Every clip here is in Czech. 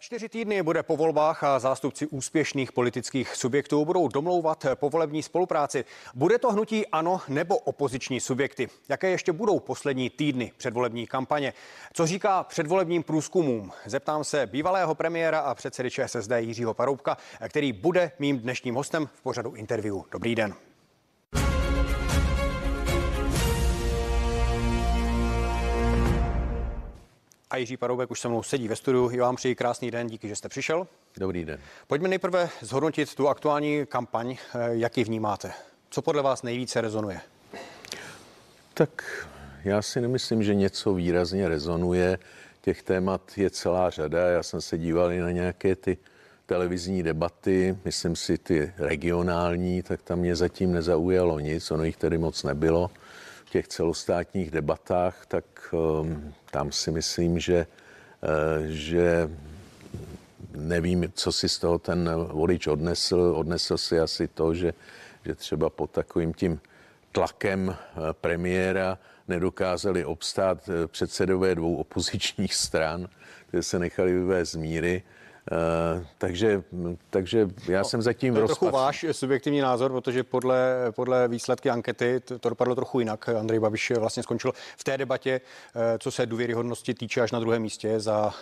Čtyři týdny bude po volbách a zástupci úspěšných politických subjektů budou domlouvat povolební spolupráci. Bude to hnutí ANO nebo opoziční subjekty? Jaké ještě budou poslední týdny předvolební kampaně? Co říká předvolebním průzkumům? Zeptám se bývalého premiéra a předsedy ČSSD Jiřího Paroubka, který bude mým dnešním hostem v pořadu interview. Dobrý den. A Jiří Paroubek už se mnou sedí ve studiu. Já vám přeji krásný den, díky, že jste přišel. Dobrý den. Pojďme nejprve zhodnotit tu aktuální kampaň. Eh, jak ji vnímáte? Co podle vás nejvíce rezonuje? Tak já si nemyslím, že něco výrazně rezonuje. Těch témat je celá řada. Já jsem se díval i na nějaké ty televizní debaty, myslím si ty regionální, tak tam mě zatím nezaujalo nic, ono jich tedy moc nebylo v těch celostátních debatách, tak um, tam si myslím, že, uh, že nevím, co si z toho ten volič odnesl. Odnesl si asi to, že, že třeba pod takovým tím tlakem uh, premiéra nedokázali obstát uh, předsedové dvou opozičních stran, které se nechali vyvést z míry takže, takže já no, jsem zatím to je rozpad... trochu váš subjektivní názor, protože podle, podle výsledky ankety to, to dopadlo trochu jinak. Andrej Babiš vlastně skončil v té debatě, uh, co se důvěryhodnosti týče až na druhém místě za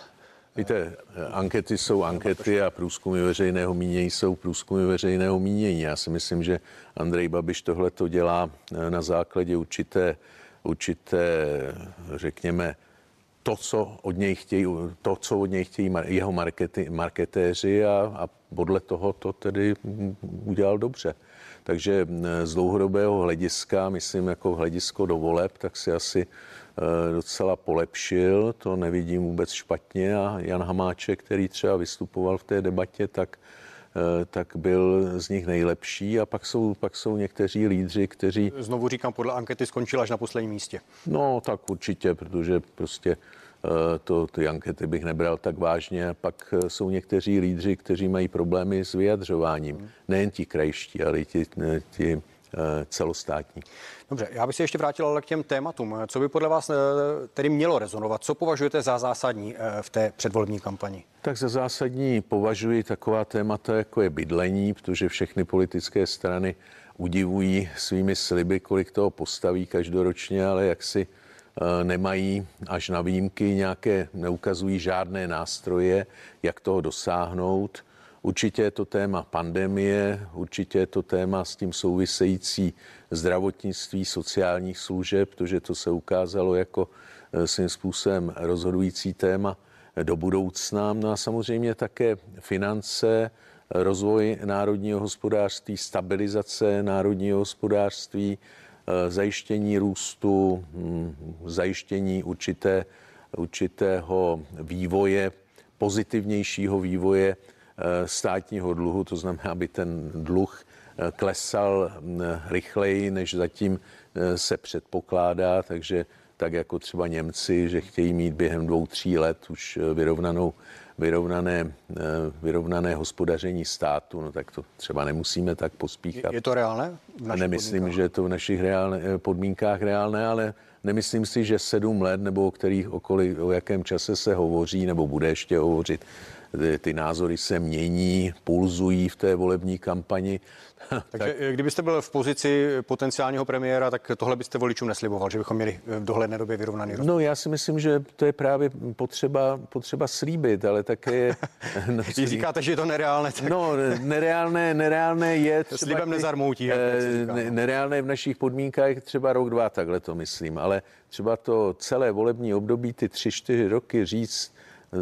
Víte, ankety jsou ankety a průzkumy veřejného mínění jsou průzkumy veřejného mínění. Já si myslím, že Andrej Babiš tohle to dělá na základě určité, určité, řekněme, to, co od něj chtějí, to, co od něj chtějí jeho markety, marketéři a, a podle toho to tedy udělal dobře. Takže z dlouhodobého hlediska, myslím jako hledisko do voleb, tak si asi e, docela polepšil, to nevidím vůbec špatně a Jan Hamáček, který třeba vystupoval v té debatě, tak tak byl z nich nejlepší a pak jsou, pak jsou někteří lídři, kteří... Znovu říkám, podle ankety skončil až na posledním místě. No, tak určitě, protože prostě Eh, to, ty ankety bych nebral tak vážně. Pak eh, jsou někteří lídři, kteří mají problémy s vyjadřováním. Hmm. Nejen ti krajští, ale i ti, eh, ti celostátní. Dobře, já bych se ještě vrátil ale k těm tématům. Co by podle vás tedy mělo rezonovat? Co považujete za zásadní v té předvolební kampani? Tak za zásadní považuji taková témata, jako je bydlení, protože všechny politické strany udivují svými sliby, kolik toho postaví každoročně, ale jak si Eh, nemají až na výjimky nějaké, neukazují žádné nástroje, jak toho dosáhnout. Určitě je to téma pandemie, určitě je to téma s tím související zdravotnictví, sociálních služeb, protože to se ukázalo jako eh, svým způsobem rozhodující téma do budoucna. No a samozřejmě také finance, rozvoj národního hospodářství, stabilizace národního hospodářství, Eh, zajištění růstu, hm, zajištění určité, určitého vývoje, pozitivnějšího vývoje státního dluhu, to znamená, aby ten dluh eh, klesal hm, rychleji, než zatím se předpokládá, takže tak jako třeba Němci, že chtějí mít během dvou, tří let už vyrovnanou vyrovnané, eh, vyrovnané hospodaření státu, no tak to třeba nemusíme tak pospíchat. Je to reálné? Nemyslím, podmínkách? že je to v našich reálne, eh, podmínkách reálné, ale nemyslím si, že sedm let nebo o kterých okolí, o jakém čase se hovoří nebo bude ještě hovořit, ty názory se mění, pulzují v té volební kampani. Takže tak... kdybyste byl v pozici potenciálního premiéra, tak tohle byste voličům nesliboval, že bychom měli v dohledné době vyrovnaný rozpočet? No já si myslím, že to je právě potřeba, potřeba slíbit, ale také je... no, Když říkáte, že je to nereálné, tak... No, nereálné, nereálné je třeba... Slibem nezarmoutí. Ne, nereálné v našich podmínkách třeba rok, dva, takhle to myslím, ale třeba to celé volební období, ty tři, čtyři roky říct,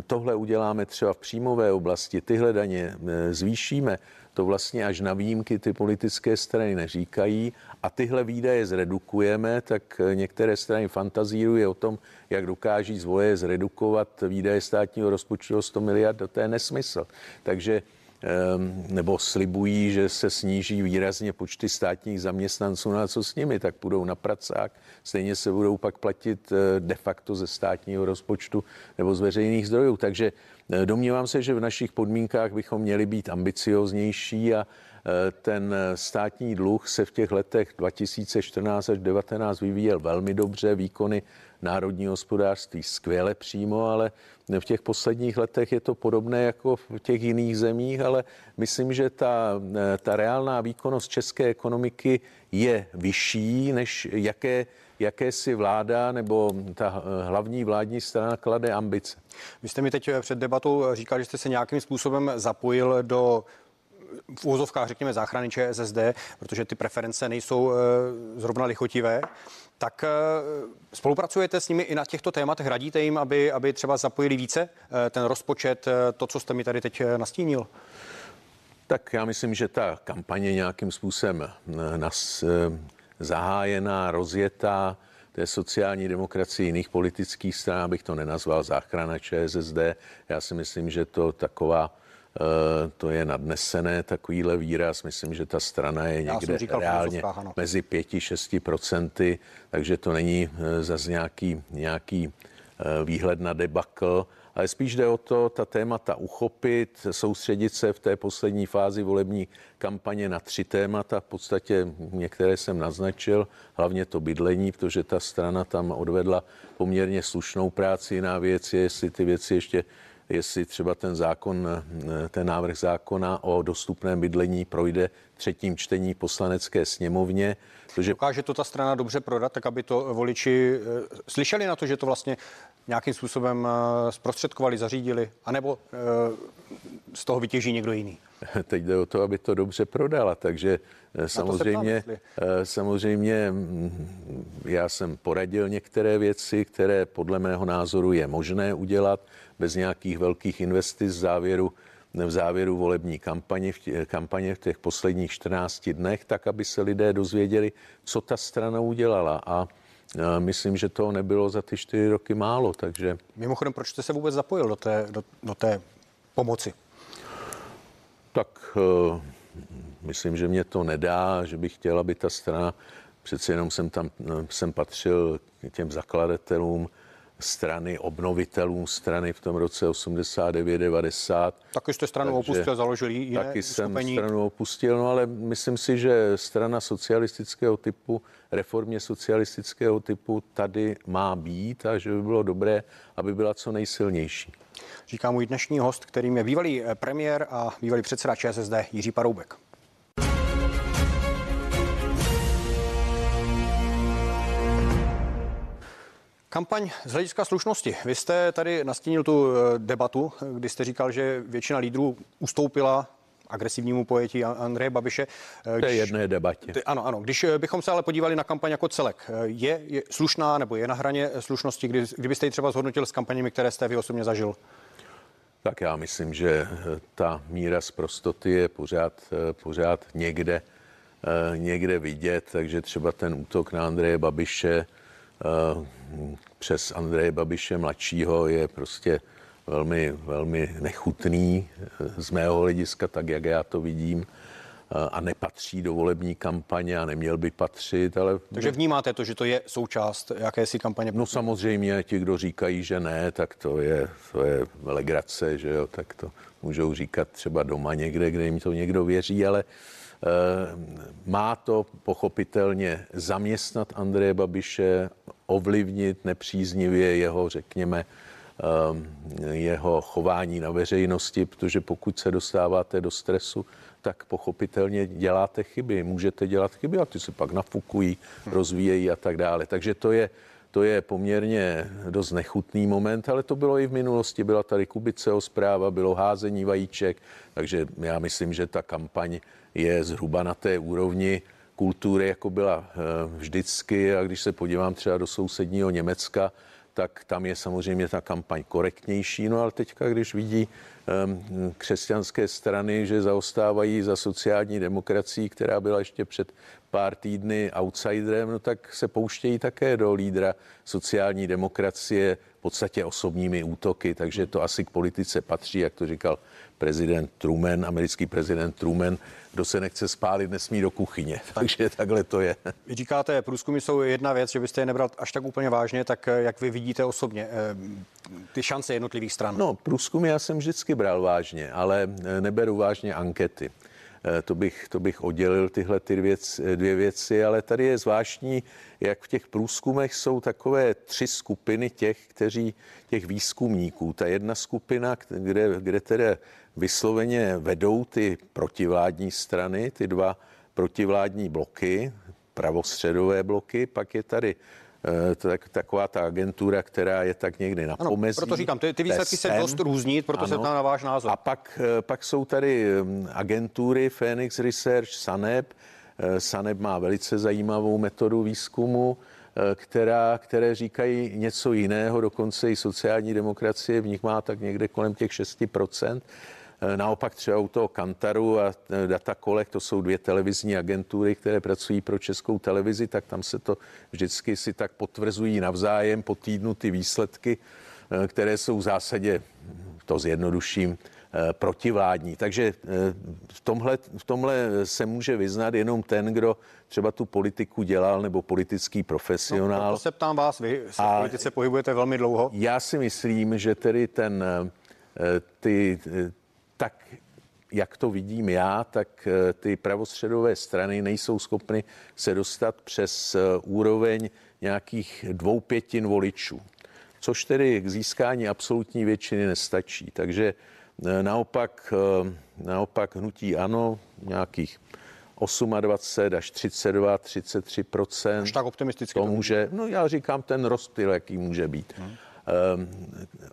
tohle uděláme třeba v příjmové oblasti, tyhle daně eh, zvýšíme, to vlastně až na výjimky ty politické strany neříkají. A tyhle výdaje zredukujeme, tak eh, některé strany fantazírují o tom, jak dokáží zvoje zredukovat výdaje státního rozpočtu o 100 miliard, to je nesmysl. Takže nebo slibují, že se sníží výrazně počty státních zaměstnanců, na no co s nimi, tak půjdou na pracák, stejně se budou pak platit eh, de facto ze státního rozpočtu nebo z veřejných zdrojů. Takže Domnívám se, že v našich podmínkách bychom měli být ambicioznější a ten státní dluh se v těch letech 2014 až 2019 vyvíjel velmi dobře, výkony národní hospodářství skvěle přímo, ale v těch posledních letech je to podobné jako v těch jiných zemích, ale myslím, že ta, ta reálná výkonnost české ekonomiky je vyšší, než jaké, jaké si vláda nebo ta hlavní vládní strana klade ambice. Vy jste mi teď před debatou říkal, že jste se nějakým způsobem zapojil do v úzovkách, řekněme, záchrany ČSSD, protože ty preference nejsou eh, zrovna lichotivé. Tak eh, spolupracujete s nimi i na těchto tématech? Radíte jim, aby, aby třeba zapojili více eh, ten rozpočet, to, co jste mi tady teď nastínil? Tak já myslím, že ta kampaně nějakým způsobem nas, zahájená, rozjetá, té sociální demokracii jiných politických stran, abych to nenazval záchrana ČSSD. Já si myslím, že to taková to je nadnesené takovýhle výraz. Myslím, že ta strana je někde reálně mezi 5-6 procenty, takže to není eh, zase nějaký, nějaký eh, výhled na debakl, ale spíš jde o to ta témata uchopit, soustředit se v té poslední fázi volební kampaně na tři témata. V podstatě některé jsem naznačil, hlavně to bydlení, protože ta strana tam odvedla poměrně slušnou práci na věci, jestli ty věci ještě jestli třeba ten zákon, ten návrh zákona o dostupném bydlení projde třetím čtení poslanecké sněmovně. Protože... Dokáže to ta strana dobře prodat, tak aby to voliči eh, slyšeli na to, že to vlastně nějakým způsobem eh, zprostředkovali, zařídili, anebo eh, z toho vytěží někdo jiný? Teď jde o to, aby to dobře prodala, takže samozřejmě, samozřejmě mm, já jsem poradil některé věci, které podle mého názoru je možné udělat bez nějakých velkých investic v závěru, v závěru volební kampaně v, těch, kampaně v těch posledních 14 dnech, tak aby se lidé dozvěděli, co ta strana udělala. A myslím, že to nebylo za ty čtyři roky málo, takže... Mimochodem, proč jste se vůbec zapojil do té, do, do té pomoci? Tak uh, myslím, že mě to nedá, že bych chtěl, aby ta strana, přece jenom jsem tam, jsem patřil k těm zakladatelům, strany, obnovitelům strany v tom roce 89-90. Taky jste stranu Takže opustil, založil jiné Taky skupení. jsem stranu opustil, no ale myslím si, že strana socialistického typu, reformě socialistického typu tady má být a že by bylo dobré, aby byla co nejsilnější. Říká můj dnešní host, kterým je bývalý premiér a bývalý předseda ČSSD Jiří Paroubek. Kampaň z hlediska slušnosti. Vy jste tady nastínil tu eh, debatu, kdy jste říkal, že většina lídrů ustoupila agresivnímu pojetí Andreje Babiše. Když, to je jedné debatě. Ty, ano, ano. Když eh, bychom se ale podívali na kampaň jako celek, eh, je, je slušná nebo je na hraně slušnosti, kdy, kdybyste ji třeba zhodnotil s kampaněmi, které jste vy osobně zažil? Tak já myslím, že ta míra zprostoty je pořád, pořád někde, někde vidět, takže třeba ten útok na Andreje Babiše Eh, přes Andreje Babiše mladšího je prostě velmi, velmi nechutný eh, z mého hlediska, tak jak já to vidím eh, a nepatří do volební kampaně a neměl by patřit, ale... Takže vnímáte to, že to je součást jakési kampaně? No samozřejmě, ti, kdo říkají, že ne, tak to je, to je legrace, že jo, tak to můžou říkat třeba doma někde, kde jim to někdo věří, ale uh, Eh, má to pochopitelně zaměstnat Andreje Babiše, ovlivnit nepříznivě jeho, řekněme, eh, jeho chování na veřejnosti, protože pokud se dostáváte do stresu, tak pochopitelně děláte chyby. Můžete dělat chyby a ty se pak nafukují, rozvíjejí a tak dále. Takže to je, to je poměrně dost nechutný moment, ale to bylo i v minulosti. Byla tady Kubiceho zpráva, bylo házení vajíček, takže já myslím, že ta kampaň je zhruba na té úrovni kultury, jako byla eh, vždycky. A když se podívám třeba do sousedního Německa, tak tam je samozřejmě ta kampaň korektnější. No ale teďka, když vidí um, křesťanské strany, že zaostávají za sociální demokracií, která byla ještě před pár týdny outsiderem, no tak se pouštějí také do lídra sociální demokracie podstatě osobními útoky, takže to asi k politice patří, jak to říkal prezident Truman, americký prezident Truman, kdo se nechce spálit, nesmí do kuchyně. Takže takhle to je. Vy říkáte, průzkumy jsou jedna věc, že byste je nebral až tak úplně vážně, tak eh, jak vy vidíte osobně eh, ty šance jednotlivých stran? No, průzkumy já jsem vždycky bral vážně, ale eh, neberu vážně ankety. To bych, to bych oddělil tyhle ty věc, dvě věci, ale tady je zvláštní, jak v těch průzkumech jsou takové tři skupiny těch, kteří, těch výzkumníků. Ta jedna skupina, kde, kde tedy vysloveně vedou ty protivládní strany, ty dva protivládní bloky, pravostředové bloky, pak je tady eh, tak, taková ta agentura, která je tak někdy na ano, pomezí. Proto říkám, ty, ty výsledky se dost různí, proto ano. se ptám na váš názor. A pak, eh, pak jsou tady hm, agentury Phoenix Research, SANEP. Eh, SANEP má velice zajímavou metodu výzkumu, která, které říkají něco jiného, dokonce i sociální demokracie v nich má tak někde kolem těch 6%. Eh, naopak třeba u toho Kantaru a eh, Datakolek, to jsou dvě televizní agentury, které pracují pro českou televizi, tak tam se to vždycky si tak potvrzují navzájem po týdnu ty výsledky, eh, které jsou v zásadě, to zjednoduším, protivládní. Takže v tomhle, v tomhle se může vyznat jenom ten, kdo třeba tu politiku dělal nebo politický profesionál. No, to se ptám vás, vy se v politice pohybujete velmi dlouho. Já si myslím, že tedy ten, ty, tak jak to vidím já, tak eh, ty pravostředové strany nejsou schopny se dostat přes eh, úroveň nějakých dvou pětin voličů, což tedy k získání absolutní většiny nestačí. Takže eh, naopak, naopak hnutí ano, nějakých 28 až 32, 33 Až tak optimisticky. To může, no já říkám ten rozptyl, jaký může být. Hmm. Ehm,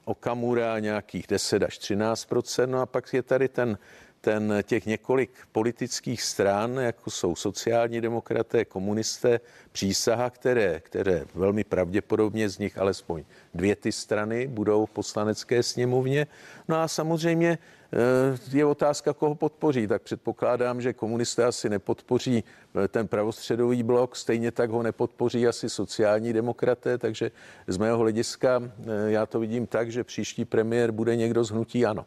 Okamura nějakých 10 až 13% no a pak je tady ten, ten těch několik politických stran, jako jsou sociální demokraté, komunisté, přísaha, které, které velmi pravděpodobně z nich alespoň dvě ty strany budou v poslanecké sněmovně. No a samozřejmě Eh, je otázka, koho podpoří. Tak předpokládám, že komunisté asi nepodpoří eh, ten pravostředový blok, stejně tak ho nepodpoří asi sociální demokraté, takže z mého hlediska eh, já to vidím tak, že příští premiér bude někdo z hnutí ano.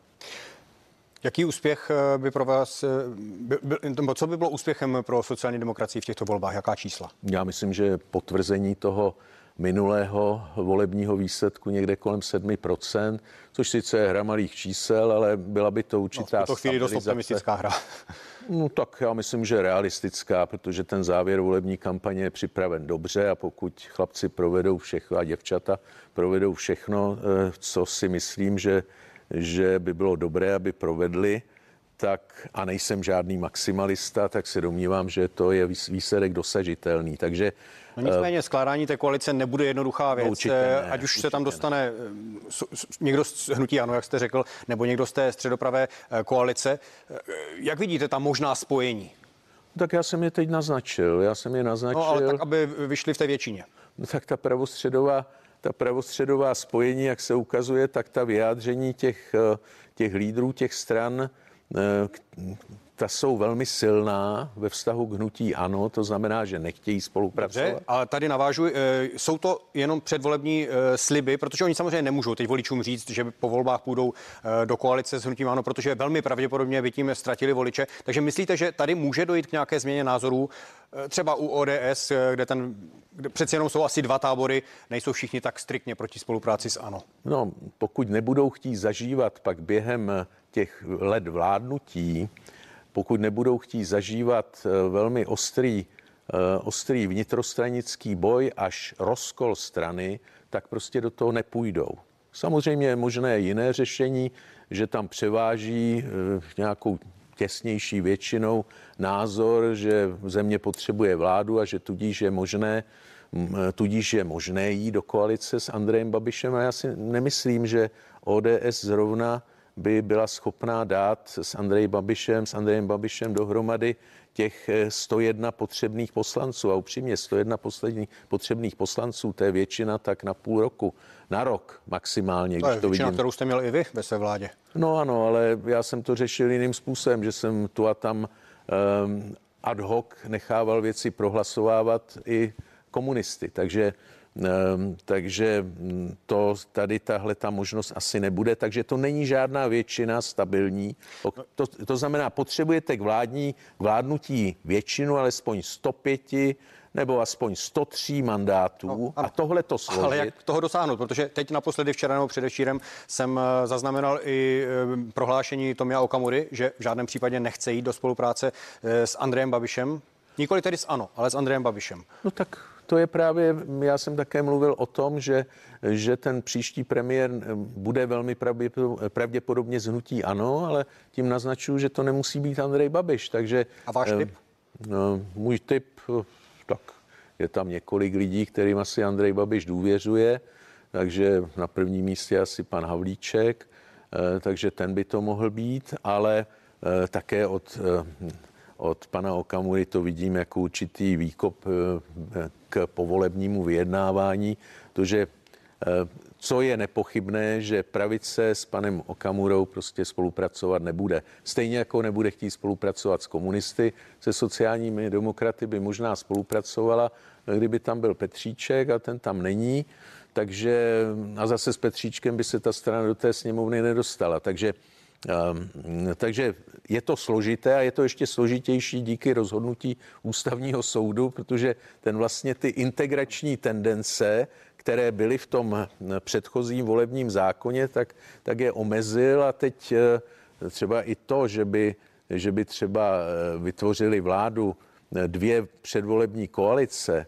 Jaký úspěch by pro vás, by, by, co by bylo úspěchem pro sociální demokracii v těchto volbách? Jaká čísla? Já myslím, že potvrzení toho minulého volebního výsledku někde kolem 7%, což sice je hra malých čísel, ale byla by to určitá no, v chvíli dost optimistická hra. No tak já myslím, že realistická, protože ten závěr volební kampaně je připraven dobře a pokud chlapci provedou všechno a děvčata provedou všechno, eh, co si myslím, že, že by bylo dobré, aby provedli, tak a nejsem žádný maximalista, tak se domnívám, že to je výsledek dosažitelný. Takže No nicméně skládání té koalice nebude jednoduchá věc, no, ne, ať už se tam dostane ne. Eh, někdo z hnutí ano, jak jste řekl, nebo někdo z té středopravé eh, koalice. Eh, jak vidíte ta možná spojení? Tak já jsem je teď naznačil. Já jsem je naznačil. No, ale tak, aby vyšli v té většině. No, tak ta pravostředová, ta pravostředová spojení, jak se ukazuje, tak ta vyjádření těch, těch lídrů těch stran, ta jsou velmi silná ve vztahu k hnutí ano, to znamená, že nechtějí spolupracovat. Dobře, ale tady navážu, eh, jsou to jenom předvolební eh, sliby, protože oni samozřejmě nemůžou teď voličům říct, že po volbách půjdou eh, do koalice s hnutím ano, protože velmi pravděpodobně by tím ztratili voliče. Takže myslíte, že tady může dojít k nějaké změně názorů, třeba u ODS, kde ten kde přeci jenom jsou asi dva tábory, nejsou všichni tak striktně proti spolupráci s ANO. No, pokud nebudou chtít zažívat pak během těch let vládnutí pokud nebudou chtít zažívat eh, velmi ostrý, eh, ostrý vnitrostranický boj až rozkol strany, tak prostě do toho nepůjdou. Samozřejmě je možné jiné řešení, že tam převáží eh, nějakou těsnější většinou názor, že země potřebuje vládu a že tudíž je možné, tudíž je možné jít do koalice s Andrejem Babišem a já si nemyslím, že ODS zrovna by byla schopná dát s Andrejem Babišem, s Andrejem Babišem dohromady těch 101 eh, potřebných poslanců. A upřímně 101 poslední, potřebných poslanců, to je většina tak na půl roku, na rok maximálně. To je to většina, vidím. kterou jste měl i vy ve své vládě. No ano, ale já jsem to řešil jiným způsobem, že jsem tu a tam um, ad hoc nechával věci prohlasovávat i komunisty. Takže takže mm, to tady tahle ta možnost asi nebude, takže to není žádná většina stabilní. To, to znamená, potřebujete k vládní k vládnutí většinu, alespoň 105 nebo aspoň 103 mandátů no, a tohle to složit. Ale jak toho dosáhnout? Protože teď naposledy včera nebo předevčírem jsem eh, zaznamenal i eh, prohlášení Tomia Okamury, že v žádném případě nechce jít do spolupráce eh, s Andrejem Babišem. Nikoli tedy s ANO, ale s Andrejem Babišem. No tak to je právě, já jsem také mluvil o tom, že, že ten příští premiér bude velmi pravděpodobně zhnutí ano, ale tím naznačuju, že to nemusí být Andrej Babiš. Takže, A váš tip? No, můj tip tak je tam několik lidí, kterým asi Andrej Babiš důvěřuje, takže na prvním místě asi pan Havlíček, eh, takže ten by to mohl být, ale eh, také od, eh, od pana Okamury to vidím jako určitý výkop k povolebnímu vyjednávání, to, že co je nepochybné, že pravice s panem Okamurou prostě spolupracovat nebude. Stejně jako nebude chtít spolupracovat s komunisty, se sociálními demokraty by možná spolupracovala, kdyby tam byl Petříček a ten tam není. Takže a zase s Petříčkem by se ta strana do té sněmovny nedostala. Takže takže je to složité a je to ještě složitější díky rozhodnutí ústavního soudu, protože ten vlastně ty integrační tendence, které byly v tom předchozím volebním zákoně, tak, tak je omezil a teď eh, třeba i to, že by, že by třeba eh, vytvořili vládu eh, dvě předvolební koalice,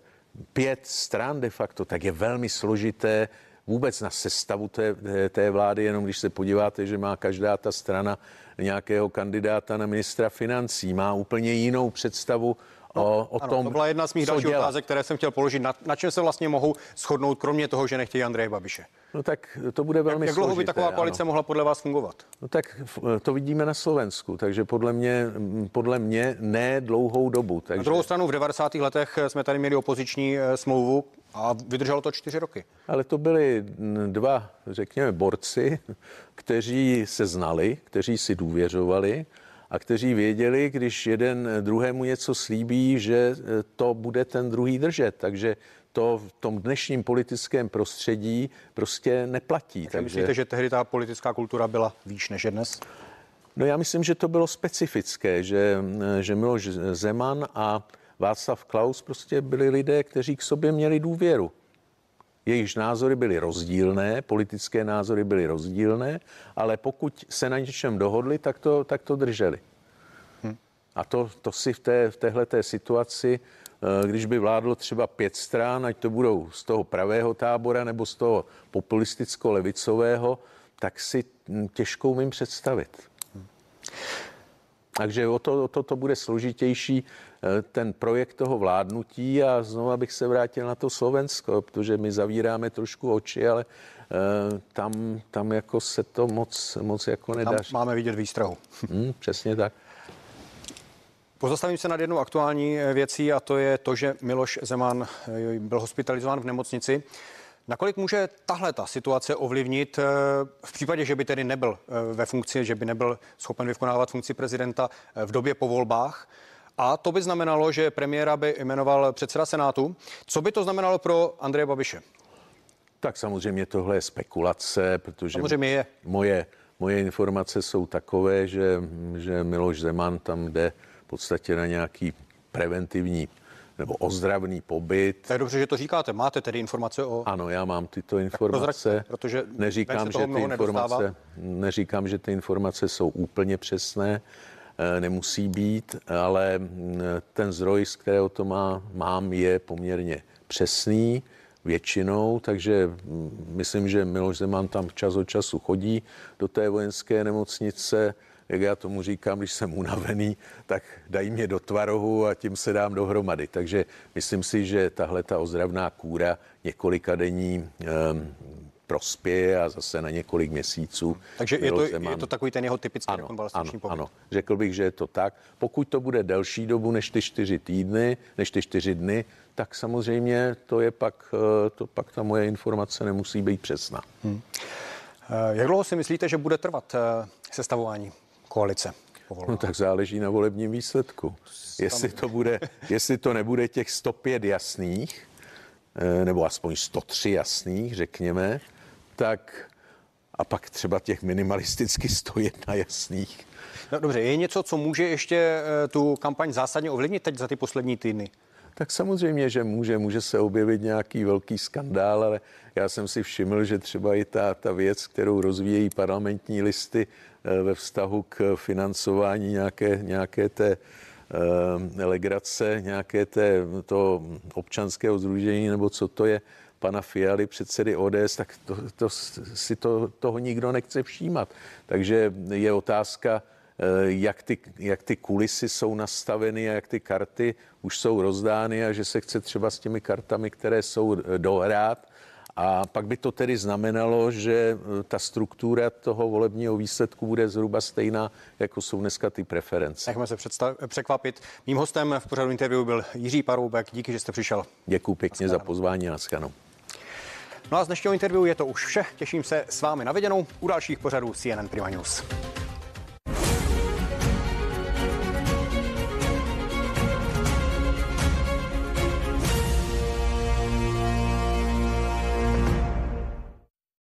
pět stran de facto, tak je velmi složité vůbec na sestavu té, té vlády, jenom když se podíváte, že má každá ta strana nějakého kandidáta na ministra financí, má úplně jinou představu No, o, o ano, tom, to byla jedna z mých dalších otázek, které jsem chtěl položit. Na, na čem se vlastně mohou shodnout, kromě toho, že nechtějí Andreje Babiše? No tak to bude velmi Jak, jak dlouho by taková koalice ano. mohla podle vás fungovat? No tak to vidíme na Slovensku, takže podle mě, podle mě ne dlouhou dobu. Takže... Na druhou stranu v 90. letech jsme tady měli opoziční eh, smlouvu a vydrželo to čtyři roky. Ale to byli dva, řekněme, borci, kteří se znali, kteří si důvěřovali a kteří věděli, když jeden druhému něco slíbí, že eh, to bude ten druhý držet. Takže to v tom dnešním politickém prostředí prostě neplatí. Takže, takže... myslíte, že tehdy ta politická kultura byla výš než je dnes? No já myslím, že to bylo specifické, že, eh, že Miloš Zeman a Václav Klaus prostě byli lidé, kteří k sobě měli důvěru. Jejichž názory byly rozdílné, politické názory byly rozdílné, ale pokud se na něčem dohodli, tak to, tak to drželi. Hm. A to, to si v, té, v téhleté situaci, eh, když by vládlo třeba pět stran, ať to budou z toho pravého tábora nebo z toho populisticko-levicového, tak si hm, těžko umím představit. Hm. Takže o to, o to, to bude složitější. Eh, ten projekt toho vládnutí a znovu bych se vrátil na to Slovensko, protože my zavíráme trošku oči, ale eh, tam, tam jako se to moc, moc jako nedaří. Tam máme vidět výstrahu. Hmm, přesně tak. Pozastavím se nad jednou aktuální eh, věcí a to je to, že Miloš Zeman byl hospitalizován v nemocnici. Nakolik může tahle ta situace ovlivnit v případě, že by tedy nebyl ve funkci, že by nebyl schopen vykonávat funkci prezidenta v době po volbách? A to by znamenalo, že premiéra by jmenoval předseda Senátu. Co by to znamenalo pro Andreje Babiše? Tak samozřejmě tohle je spekulace, protože samozřejmě je. moje, moje informace jsou takové, že, že Miloš Zeman tam jde v podstatě na nějaký preventivní nebo ozdravný pobyt. To je dobře, že to říkáte. Máte tedy informace o... Ano, já mám tyto informace. protože neříkám, že ty informace, neříkám, že ty informace jsou úplně přesné. Eh, nemusí být, ale mm, ten zdroj, z kterého to má, mám, je poměrně přesný většinou, takže mm, myslím, že Miloš Zeman tam čas od času chodí do té vojenské nemocnice, jak já tomu říkám, když jsem unavený, tak dají mě do tvarohu a tím se dám dohromady. Takže myslím si, že tahle ta ozdravná kůra několika denní ehm, prospěje a zase na několik měsíců. Takže je to, je to takový ten jeho typický ano, ano, pobyt. ano, řekl bych, že je to tak. Pokud to bude delší dobu než ty čtyři týdny, než ty čtyři dny, tak samozřejmě to je pak, eh, to pak ta moje informace nemusí být přesná. Hmm. Jak dlouho si myslíte, že bude trvat eh, sestavování koalice? No tak záleží na volebním výsledku. Jestli to, bude, jestli to nebude těch 105 jasných, nebo aspoň 103 jasných, řekněme, tak a pak třeba těch minimalisticky 101 jasných. No, dobře, je něco, co může ještě tu kampaň zásadně ovlivnit teď za ty poslední týdny? Tak samozřejmě, že může. Může se objevit nějaký velký skandál, ale já jsem si všiml, že třeba i ta, ta věc, kterou rozvíjejí parlamentní listy eh, ve vztahu k financování nějaké, nějaké té eh, legrace, nějaké té, to občanského združení, nebo co to je, pana Fialy, předsedy ODS, tak to, to, si to, toho nikdo nechce všímat. Takže je otázka, jak ty, jak ty kulisy jsou nastaveny a jak ty karty už jsou rozdány a že se chce třeba s těmi kartami, které jsou eh, dohrát. A pak by to tedy znamenalo, že eh, ta struktura toho volebního výsledku bude zhruba stejná, jako jsou dneska ty preference. Nechme se představ, překvapit. Mým hostem v pořadu interview byl Jiří Paroubek. Díky, že jste přišel. Děkuji pěkně za pozvání a schanou. No a z dnešního interview je to už vše. Těším se s vámi na viděnou u dalších pořadů CNN Prima News.